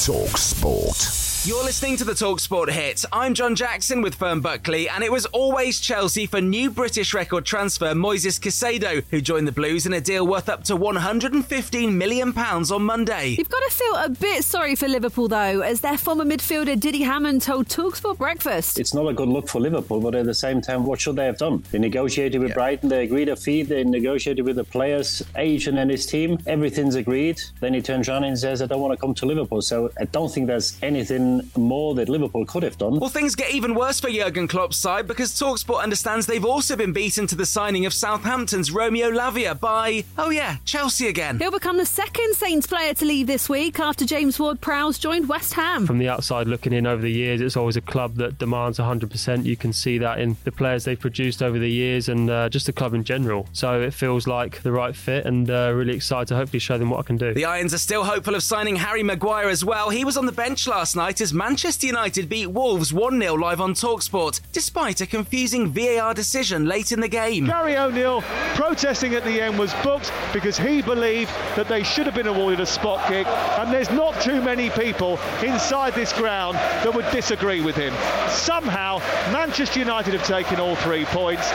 Talk Sport. You're listening to the Talksport hit. I'm John Jackson with Fern Buckley, and it was always Chelsea for new British record transfer Moises Caicedo, who joined the Blues in a deal worth up to £115 million on Monday. You've got to feel a bit sorry for Liverpool, though, as their former midfielder Didi Hamann told Talksport Breakfast. It's not a good look for Liverpool, but at the same time, what should they have done? They negotiated with Brighton, they agreed a fee, they negotiated with the players, agent and his team. Everything's agreed. Then he turns around and says, I don't want to come to Liverpool. So I don't think there's anything more that Liverpool could have done. Well, things get even worse for Jurgen Klopp's side because Talksport understands they've also been beaten to the signing of Southampton's Romeo Lavia by, oh yeah, Chelsea again. He'll become the second Saints player to leave this week after James Ward Prowse joined West Ham. From the outside looking in over the years, it's always a club that demands 100%. You can see that in the players they've produced over the years and uh, just the club in general. So it feels like the right fit and uh, really excited to hopefully show them what I can do. The Irons are still hopeful of signing Harry Maguire as well. He was on the bench last night as Manchester United beat Wolves 1 0 live on Talksport, despite a confusing VAR decision late in the game. Gary O'Neill protesting at the end was booked because he believed that they should have been awarded a spot kick, and there's not too many people inside this ground that would disagree with him. Somehow, Manchester United have taken all three points.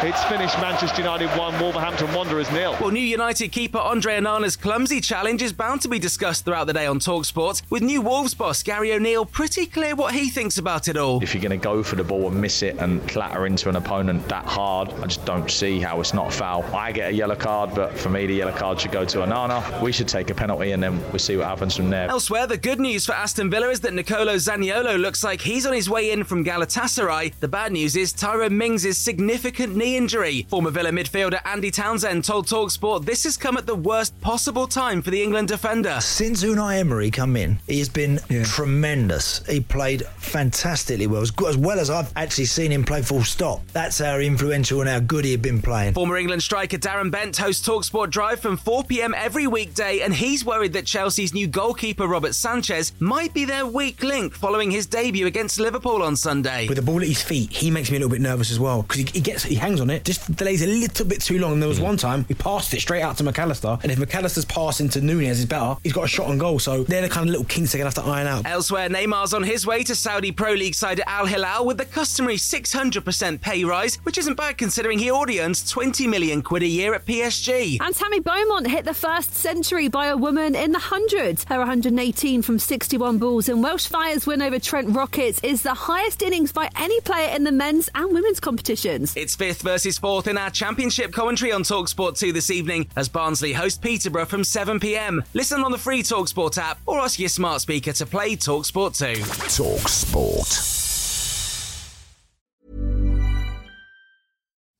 It's finished Manchester United 1, Wolverhampton Wanderers 0. Well, new United keeper Andre Onana's clumsy challenge is bound to be discussed throughout the day on Talksport, with new Wolves boss Gary O'Neill pretty clear what he thinks about it all. If you're going to go for the ball and miss it and clatter into an opponent that hard, I just don't see how it's not a foul. I get a yellow card, but for me, the yellow card should go to Anana. We should take a penalty and then we'll see what happens from there. Elsewhere, the good news for Aston Villa is that Nicolo Zaniolo looks like he's on his way in from Galatasaray. The bad news is Tyrone Mings' significant knee injury. Former Villa midfielder Andy Townsend told Talksport this has come at the worst possible time for the England defender. Since Unai Emery come in, he has been tremendous. He played fantastically well, as, as well as I've actually seen him play full stop. That's how influential and how good he had been playing. Former England striker Darren Bent hosts Talksport Drive from 4 pm every weekday, and he's worried that Chelsea's new goalkeeper Robert Sanchez might be their weak link following his debut against Liverpool on Sunday. With the ball at his feet, he makes me a little bit nervous as well because he, he gets he hangs on it, just delays a little bit too long. And there was mm. one time we passed it straight out to McAllister, and if McAllister's pass into Nunez is better, he's got a shot on goal. So they're the kind of little kinks they're gonna have to iron out. Elsewhere, Neymar's on his way to Saudi Pro League side Al Hilal with the customary 600% pay rise, which isn't bad considering he already earns 20 million quid a year at PSG. And Tammy Beaumont hit the first century by a woman in the hundreds. Her 118 from 61 balls and Welsh Fire's win over Trent Rockets is the highest innings by any player in the men's and women's competitions. It's fifth versus fourth in our championship commentary on Talksport 2 this evening as Barnsley host Peterborough from 7pm. Listen on the free Talksport app or ask your smart speaker to play Talksport 2. Talksport.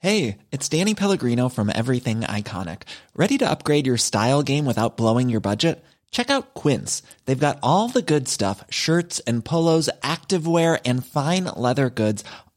Hey, it's Danny Pellegrino from Everything Iconic. Ready to upgrade your style game without blowing your budget? Check out Quince. They've got all the good stuff shirts and polos, activewear, and fine leather goods,